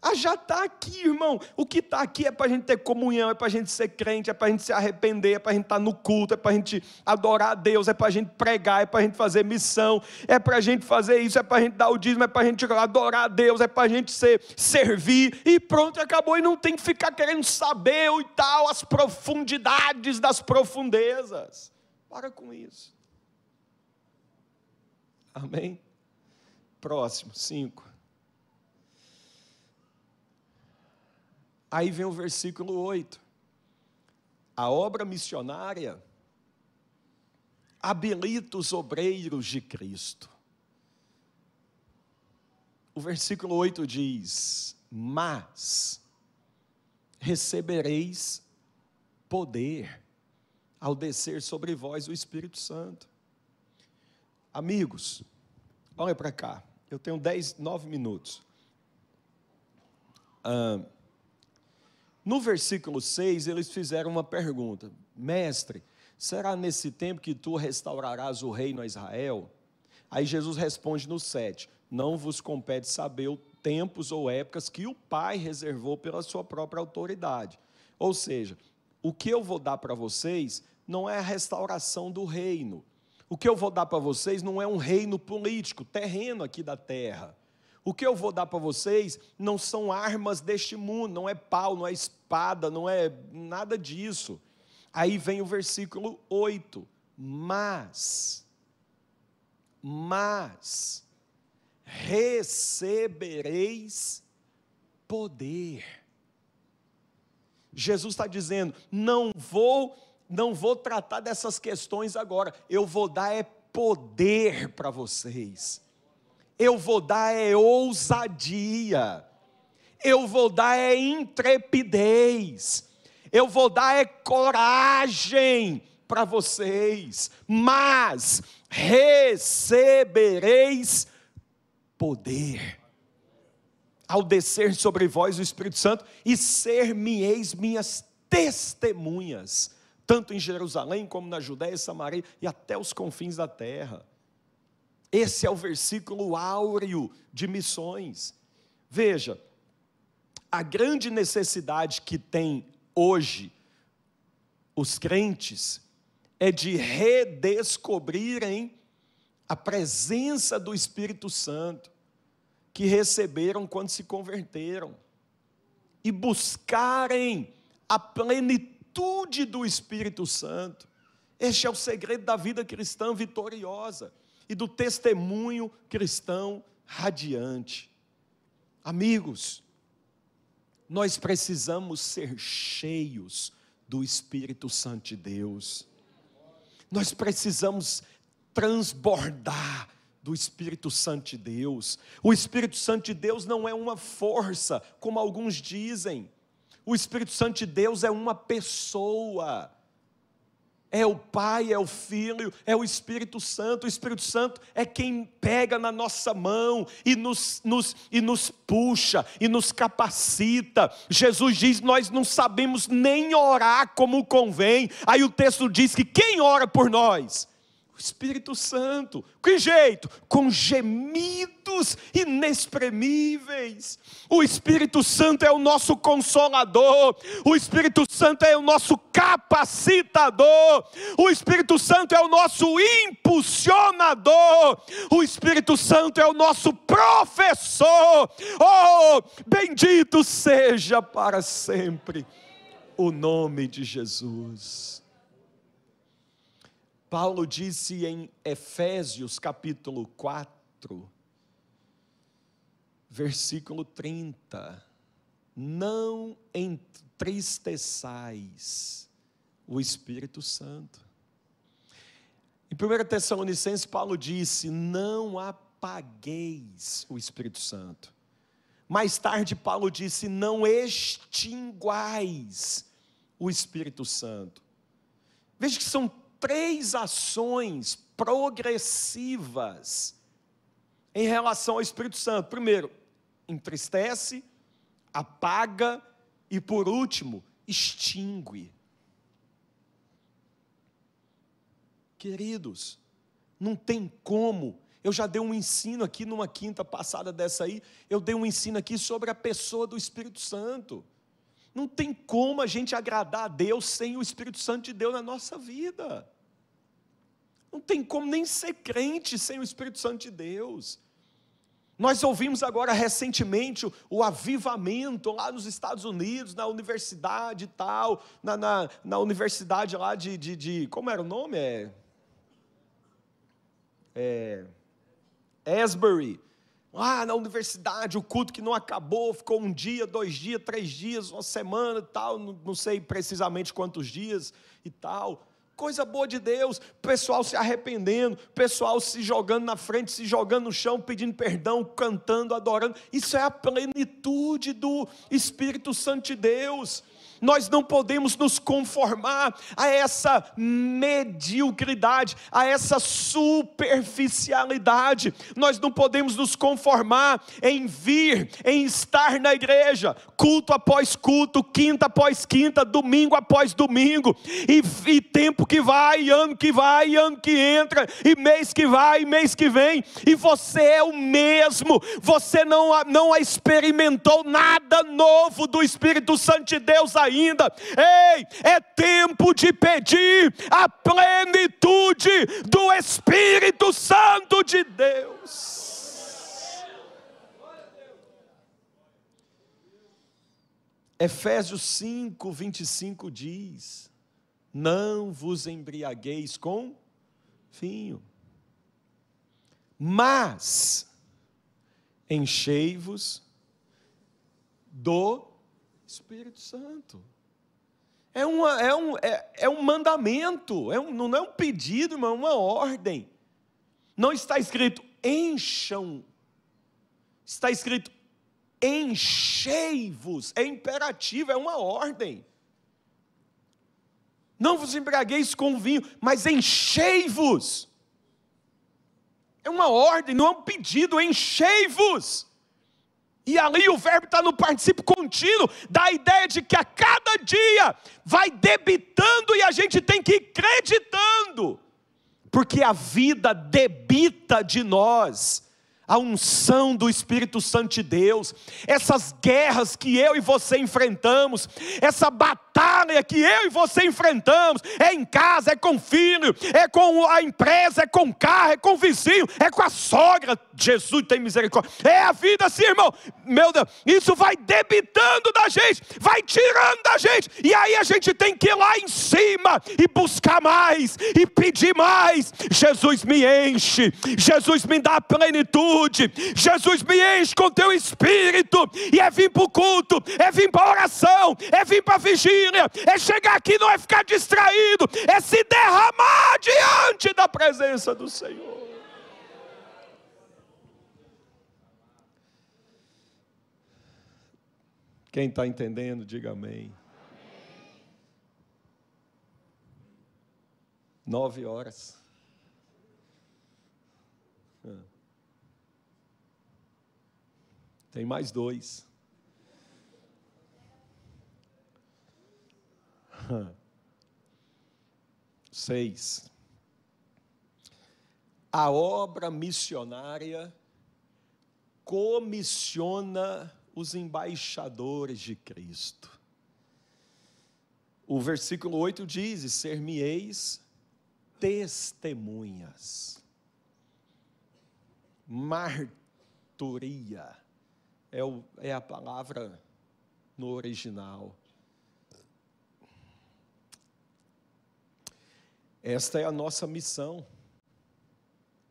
Ah, já está aqui, irmão. O que está aqui é para a gente ter comunhão, é para a gente ser crente, é para a gente se arrepender, é para a gente estar tá no culto, é para a gente adorar a Deus, é para a gente pregar, é para a gente fazer missão, é para a gente fazer isso, é para a gente dar o dízimo, é para a gente adorar a Deus, é para a gente ser, servir, e pronto, acabou. E não tem que ficar querendo saber e tal, as profundidades das profundezas. Para com isso. Amém? Próximo, cinco. Aí vem o versículo 8. A obra missionária habilita os obreiros de Cristo. O versículo 8 diz: Mas recebereis poder ao descer sobre vós o Espírito Santo. Amigos, olha para cá, eu tenho 10, 9 minutos. Ah, no versículo 6, eles fizeram uma pergunta: Mestre, será nesse tempo que tu restaurarás o reino a Israel? Aí Jesus responde no 7: Não vos compete saber os tempos ou épocas que o Pai reservou pela sua própria autoridade. Ou seja, o que eu vou dar para vocês não é a restauração do reino. O que eu vou dar para vocês não é um reino político, terreno aqui da terra. O que eu vou dar para vocês não são armas deste mundo, não é pau, não é espada, não é nada disso. Aí vem o versículo 8: Mas, mas, recebereis poder. Jesus está dizendo: não vou, não vou tratar dessas questões agora, eu vou dar é poder para vocês eu vou dar é ousadia, eu vou dar é intrepidez, eu vou dar é coragem para vocês, mas recebereis poder. Ao descer sobre vós o Espírito Santo e ser-me-eis minhas testemunhas, tanto em Jerusalém como na Judéia e Samaria e até os confins da terra. Esse é o versículo áureo de missões. Veja, a grande necessidade que tem hoje os crentes é de redescobrirem a presença do Espírito Santo que receberam quando se converteram e buscarem a plenitude do Espírito Santo. Este é o segredo da vida cristã vitoriosa e do testemunho cristão radiante. Amigos, nós precisamos ser cheios do Espírito Santo de Deus. Nós precisamos transbordar do Espírito Santo de Deus. O Espírito Santo de Deus não é uma força, como alguns dizem. O Espírito Santo de Deus é uma pessoa. É o Pai, é o Filho, é o Espírito Santo. O Espírito Santo é quem pega na nossa mão e nos, nos, e nos puxa e nos capacita. Jesus diz: Nós não sabemos nem orar como convém. Aí o texto diz que quem ora por nós? Espírito Santo. Que jeito? Com gemidos inexprimíveis. O Espírito Santo é o nosso consolador. O Espírito Santo é o nosso capacitador. O Espírito Santo é o nosso impulsionador. O Espírito Santo é o nosso professor. Oh, bendito seja para sempre o nome de Jesus. Paulo disse em Efésios capítulo 4, versículo 30: Não entristeçais o Espírito Santo. Em 1 Tessalonicenses, Paulo disse: Não apagueis o Espírito Santo. Mais tarde, Paulo disse: Não extinguais o Espírito Santo. Veja que são três ações progressivas em relação ao Espírito Santo. Primeiro, entristece, apaga e, por último, extingue. Queridos, não tem como. Eu já dei um ensino aqui numa quinta passada dessa aí, eu dei um ensino aqui sobre a pessoa do Espírito Santo. Não tem como a gente agradar a Deus sem o Espírito Santo de Deus na nossa vida. Não tem como nem ser crente sem o Espírito Santo de Deus. Nós ouvimos agora recentemente o, o, avivamento lá nos Estados Unidos, na universidade e tal, na, na, na, universidade lá de, de, de, Como era o nome? É, é, Asbury. Lá na universidade, o culto que não acabou, ficou um dia, dois dias, três dias, uma semana e tal, não sei precisamente quantos dias e tal coisa boa de Deus, pessoal se arrependendo, pessoal se jogando na frente, se jogando no chão, pedindo perdão, cantando, adorando. Isso é a plenitude do Espírito Santo de Deus. Nós não podemos nos conformar a essa mediocridade, a essa superficialidade. Nós não podemos nos conformar em vir, em estar na igreja, culto após culto, quinta após quinta, domingo após domingo, e, e tempo que vai, ano que vai, ano que entra, e mês que vai, mês que vem, e você é o mesmo, você não, não experimentou nada novo do Espírito Santo de Deus ainda. Ei, é tempo de pedir a plenitude do Espírito Santo de Deus. Efésios 5, 25 diz: Não vos embriagueis com vinho, mas enchei-vos do Espírito Santo. É, uma, é, um, é, é um mandamento, é um, não é um pedido, mas é uma ordem. Não está escrito encham, está escrito enchei-vos, é imperativo, é uma ordem. Não vos embriagueis com vinho, mas enchei-vos. É uma ordem, não é um pedido, enchei-vos. E ali o verbo está no participio contínuo, dá a ideia de que a cada dia vai debitando e a gente tem que ir acreditando, porque a vida debita de nós a unção do Espírito Santo de Deus, essas guerras que eu e você enfrentamos, essa batalha que eu e você enfrentamos, é em casa, é com filho, é com a empresa, é com carro, é com vizinho, é com a sogra. Jesus tem misericórdia. É a vida assim, irmão. Meu Deus, isso vai debitando da gente, vai tirando da gente, e aí a gente tem que ir lá em cima e buscar mais e pedir mais. Jesus me enche, Jesus me dá plenitude saúde. Jesus me enche com teu espírito. E é vir para o culto, é vir para a oração, é vir para a vigília, é chegar aqui, não é ficar distraído, é se derramar diante da presença do Senhor. Quem está entendendo, diga amém. Nove horas. Tem mais dois. Seis. A obra missionária comissiona os embaixadores de Cristo. O versículo 8 diz: Ser-me-eis testemunhas. Marturia é, o, é a palavra no original. Esta é a nossa missão.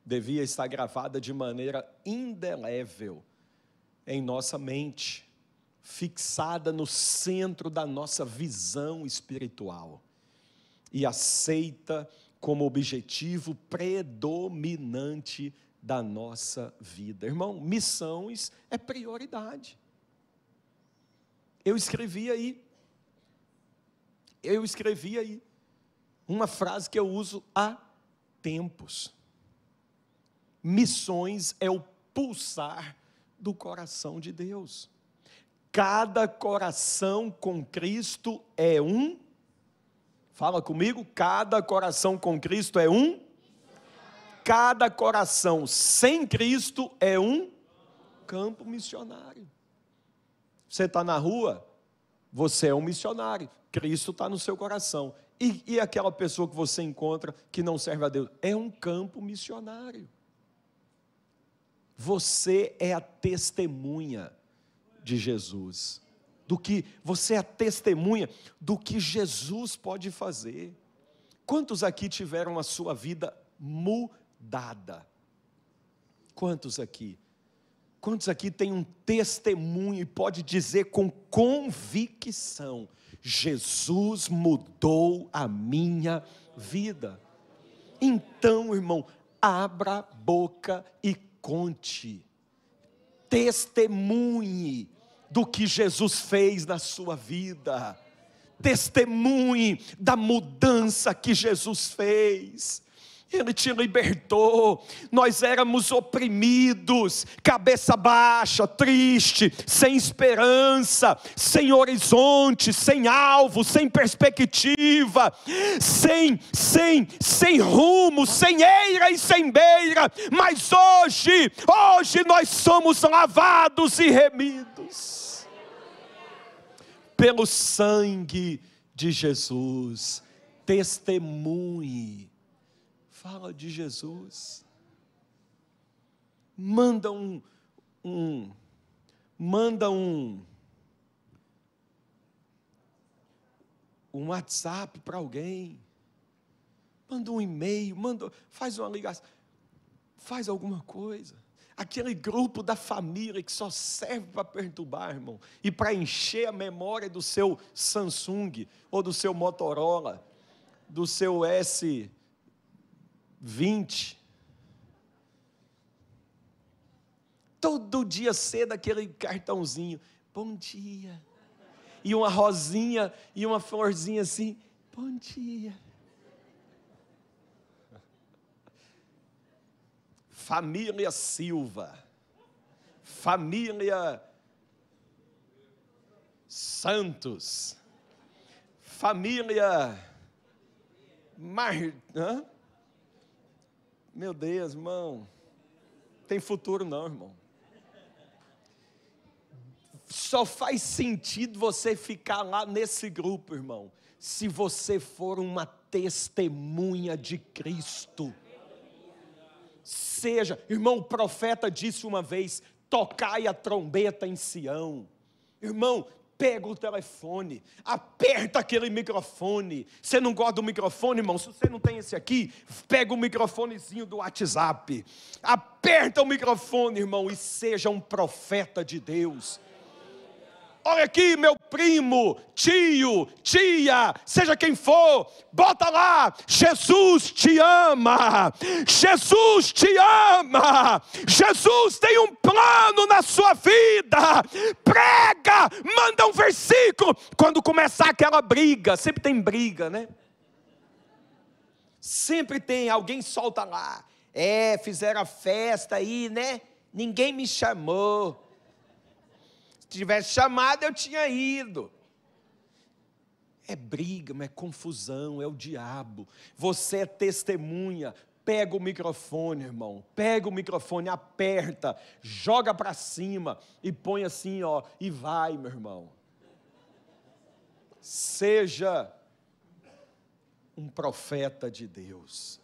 Devia estar gravada de maneira indelével em nossa mente, fixada no centro da nossa visão espiritual e aceita como objetivo predominante da nossa vida. Irmão, missões é prioridade. Eu escrevi aí. Eu escrevi aí. Uma frase que eu uso há tempos. Missões é o pulsar do coração de Deus. Cada coração com Cristo é um. Fala comigo, cada coração com Cristo é um. Cada coração sem Cristo é um campo missionário. Você está na rua, você é um missionário. Cristo está no seu coração. E, e aquela pessoa que você encontra que não serve a Deus? É um campo missionário. Você é a testemunha de Jesus. Do que você é a testemunha do que Jesus pode fazer. Quantos aqui tiveram a sua vida mudada? Quantos aqui? Quantos aqui tem um testemunho e pode dizer com convicção: Jesus mudou a minha vida? Então, irmão, abra a boca e conte, testemunhe do que Jesus fez na sua vida, testemunhe da mudança que Jesus fez. Ele te libertou. Nós éramos oprimidos, cabeça baixa, triste, sem esperança, sem horizonte, sem alvo, sem perspectiva, sem, sem, sem rumo, sem eira e sem beira. Mas hoje, hoje nós somos lavados e remidos pelo sangue de Jesus. Testemunhe fala de Jesus. Manda um, um manda um, um WhatsApp para alguém, manda um e-mail, manda, faz uma ligação, faz alguma coisa. Aquele grupo da família que só serve para perturbar, irmão, e para encher a memória do seu Samsung ou do seu Motorola, do seu S 20. Todo dia cedo aquele cartãozinho. Bom dia. E uma rosinha e uma florzinha assim. Bom dia. Família Silva. Família Santos. Família Mar... Hã? Meu Deus, irmão. Tem futuro não, irmão. Só faz sentido você ficar lá nesse grupo, irmão, se você for uma testemunha de Cristo. Seja, irmão, o profeta disse uma vez: tocai a trombeta em Sião. Irmão, pega o telefone, aperta aquele microfone. Você não gosta do microfone, irmão? Se você não tem esse aqui, pega o microfonezinho do WhatsApp. Aperta o microfone, irmão, e seja um profeta de Deus. Olha aqui, meu primo, tio, tia, seja quem for, bota lá, Jesus te ama, Jesus te ama, Jesus tem um plano na sua vida, prega, manda um versículo, quando começar aquela briga, sempre tem briga, né? Sempre tem, alguém solta lá, é, fizeram a festa aí, né? Ninguém me chamou. Se tivesse chamado, eu tinha ido. É briga, é confusão, é o diabo. Você é testemunha. Pega o microfone, irmão. Pega o microfone, aperta, joga para cima e põe assim, ó, e vai, meu irmão. Seja um profeta de Deus.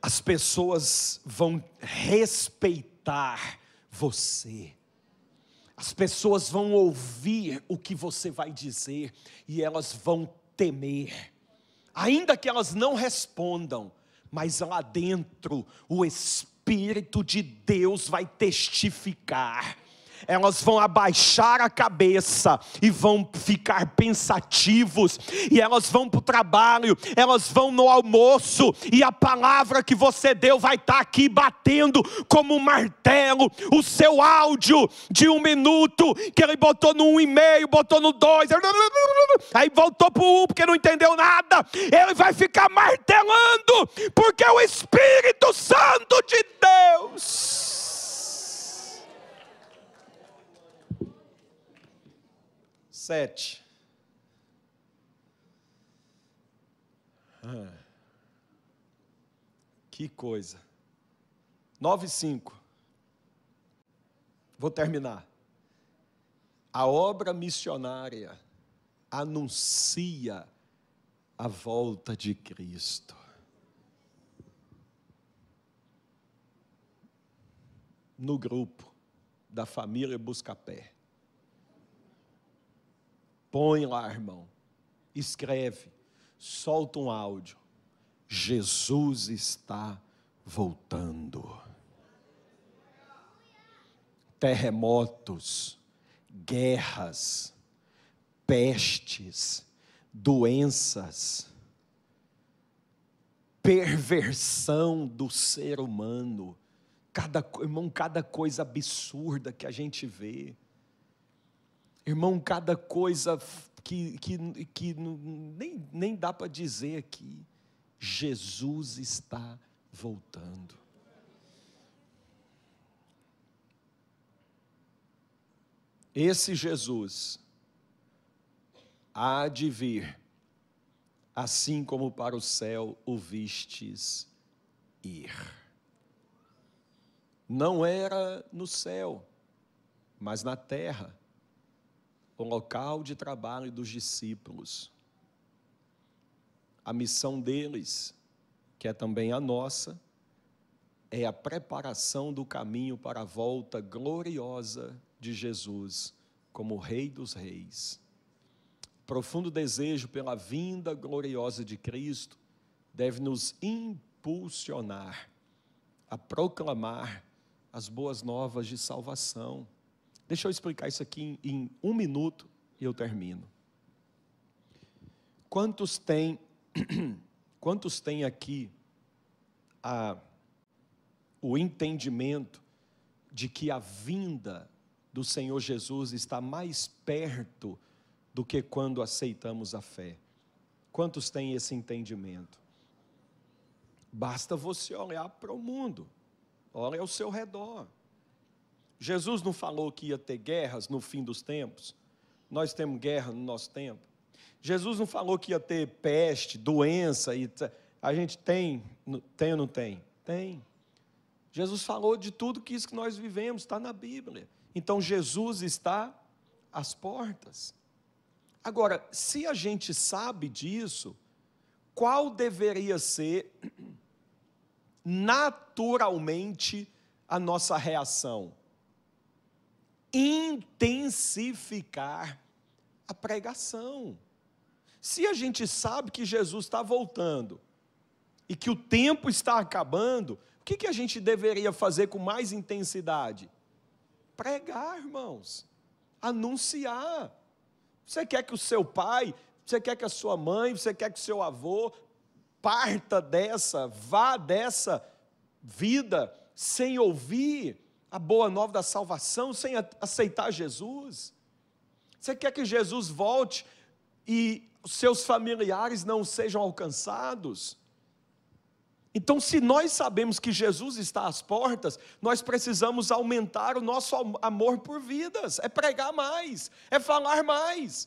As pessoas vão respeitar você. As pessoas vão ouvir o que você vai dizer e elas vão temer. Ainda que elas não respondam, mas lá dentro o Espírito de Deus vai testificar elas vão abaixar a cabeça e vão ficar pensativos, e elas vão para o trabalho, elas vão no almoço, e a palavra que você deu vai estar tá aqui batendo como um martelo. O seu áudio de um minuto, que ele botou no um e meio, botou no dois, aí voltou para o um porque não entendeu nada, ele vai ficar martelando, porque o Espírito Santo de Deus. Sete. Ah, que coisa. Nove e cinco. Vou terminar. A obra missionária anuncia a volta de Cristo. No grupo da família Buscapé. Põe lá, irmão. Escreve. Solta um áudio. Jesus está voltando. Terremotos, guerras, pestes, doenças, perversão do ser humano, cada, irmão, cada coisa absurda que a gente vê. Irmão, cada coisa que, que, que nem, nem dá para dizer aqui, Jesus está voltando. Esse Jesus há de vir, assim como para o céu o vistes ir. Não era no céu, mas na terra, o local de trabalho dos discípulos. A missão deles, que é também a nossa, é a preparação do caminho para a volta gloriosa de Jesus como Rei dos Reis profundo desejo pela vinda gloriosa de Cristo deve nos impulsionar a proclamar as boas novas de salvação. Deixa eu explicar isso aqui em, em um minuto e eu termino. Quantos tem, quantos tem aqui a, o entendimento de que a vinda do Senhor Jesus está mais perto do que quando aceitamos a fé. Quantos têm esse entendimento? Basta você olhar para o mundo, olha ao seu redor. Jesus não falou que ia ter guerras no fim dos tempos? Nós temos guerra no nosso tempo. Jesus não falou que ia ter peste, doença, e a gente tem, tem ou não tem? Tem. Jesus falou de tudo que isso que nós vivemos, está na Bíblia. Então Jesus está às portas. Agora, se a gente sabe disso, qual deveria ser naturalmente a nossa reação? Intensificar a pregação. Se a gente sabe que Jesus está voltando e que o tempo está acabando, o que, que a gente deveria fazer com mais intensidade? Pregar, irmãos, anunciar você quer que o seu pai, você quer que a sua mãe, você quer que o seu avô parta dessa, vá dessa vida sem ouvir a boa nova da salvação, sem aceitar Jesus? Você quer que Jesus volte e seus familiares não sejam alcançados? Então, se nós sabemos que Jesus está às portas, nós precisamos aumentar o nosso amor por vidas, é pregar mais, é falar mais,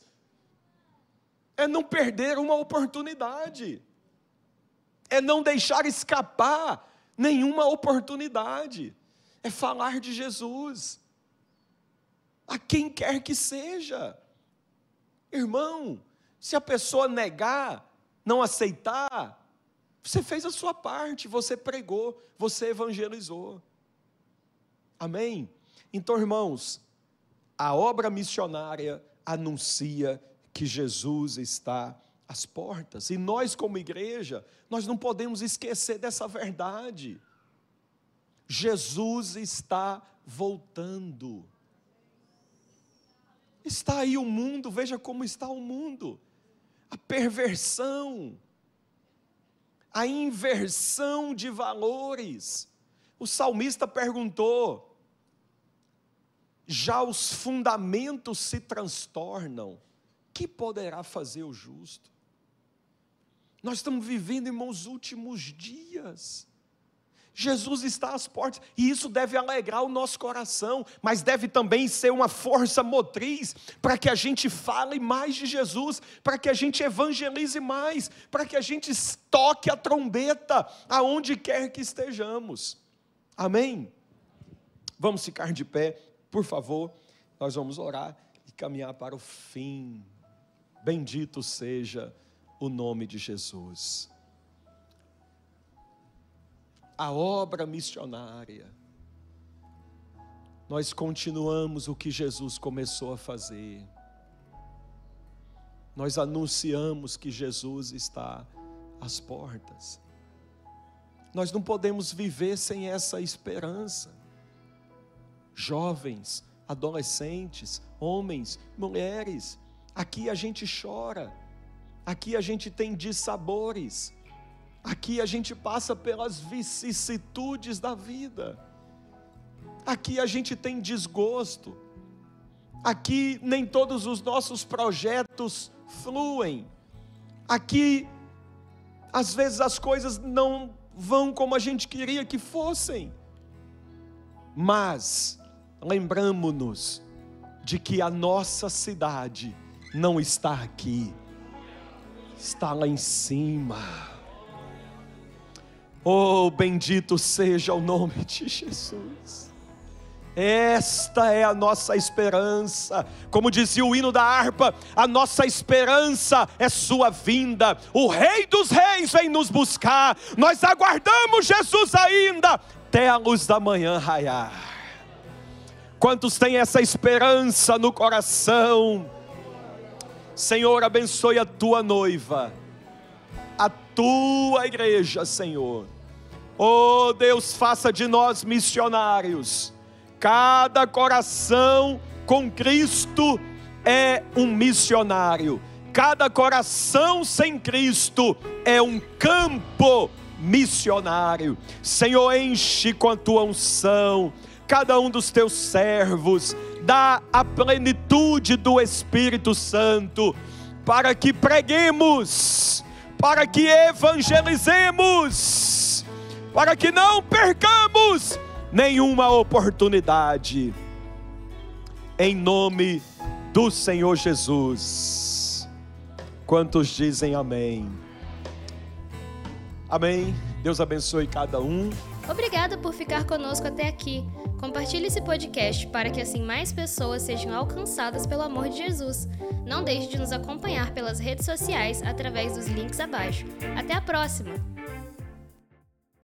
é não perder uma oportunidade, é não deixar escapar nenhuma oportunidade, é falar de Jesus, a quem quer que seja. Irmão, se a pessoa negar, não aceitar, você fez a sua parte, você pregou, você evangelizou. Amém? Então, irmãos, a obra missionária anuncia que Jesus está às portas. E nós, como igreja, nós não podemos esquecer dessa verdade. Jesus está voltando. Está aí o mundo, veja como está o mundo. A perversão, a inversão de valores. O salmista perguntou: já os fundamentos se transtornam, que poderá fazer o justo? Nós estamos vivendo, irmãos, os últimos dias. Jesus está às portas, e isso deve alegrar o nosso coração, mas deve também ser uma força motriz para que a gente fale mais de Jesus, para que a gente evangelize mais, para que a gente toque a trombeta aonde quer que estejamos. Amém? Vamos ficar de pé, por favor, nós vamos orar e caminhar para o fim. Bendito seja o nome de Jesus a obra missionária. Nós continuamos o que Jesus começou a fazer. Nós anunciamos que Jesus está às portas. Nós não podemos viver sem essa esperança. Jovens, adolescentes, homens, mulheres, aqui a gente chora, aqui a gente tem dissabores, Aqui a gente passa pelas vicissitudes da vida. Aqui a gente tem desgosto. Aqui nem todos os nossos projetos fluem. Aqui, às vezes, as coisas não vão como a gente queria que fossem. Mas, lembramos-nos de que a nossa cidade não está aqui, está lá em cima. Oh, bendito seja o nome de Jesus. Esta é a nossa esperança. Como dizia o hino da harpa, a nossa esperança é Sua vinda. O Rei dos Reis vem nos buscar. Nós aguardamos Jesus ainda até a luz da manhã raiar. Quantos têm essa esperança no coração? Senhor, abençoe a tua noiva, a tua igreja, Senhor Oh Deus, faça de nós missionários. Cada coração com Cristo é um missionário. Cada coração sem Cristo é um campo missionário. Senhor, enche com a tua unção cada um dos teus servos, dá a plenitude do Espírito Santo, para que preguemos, para que evangelizemos para que não percamos nenhuma oportunidade. Em nome do Senhor Jesus. Quantos dizem amém? Amém. Deus abençoe cada um. Obrigada por ficar conosco até aqui. Compartilhe esse podcast para que assim mais pessoas sejam alcançadas pelo amor de Jesus. Não deixe de nos acompanhar pelas redes sociais através dos links abaixo. Até a próxima!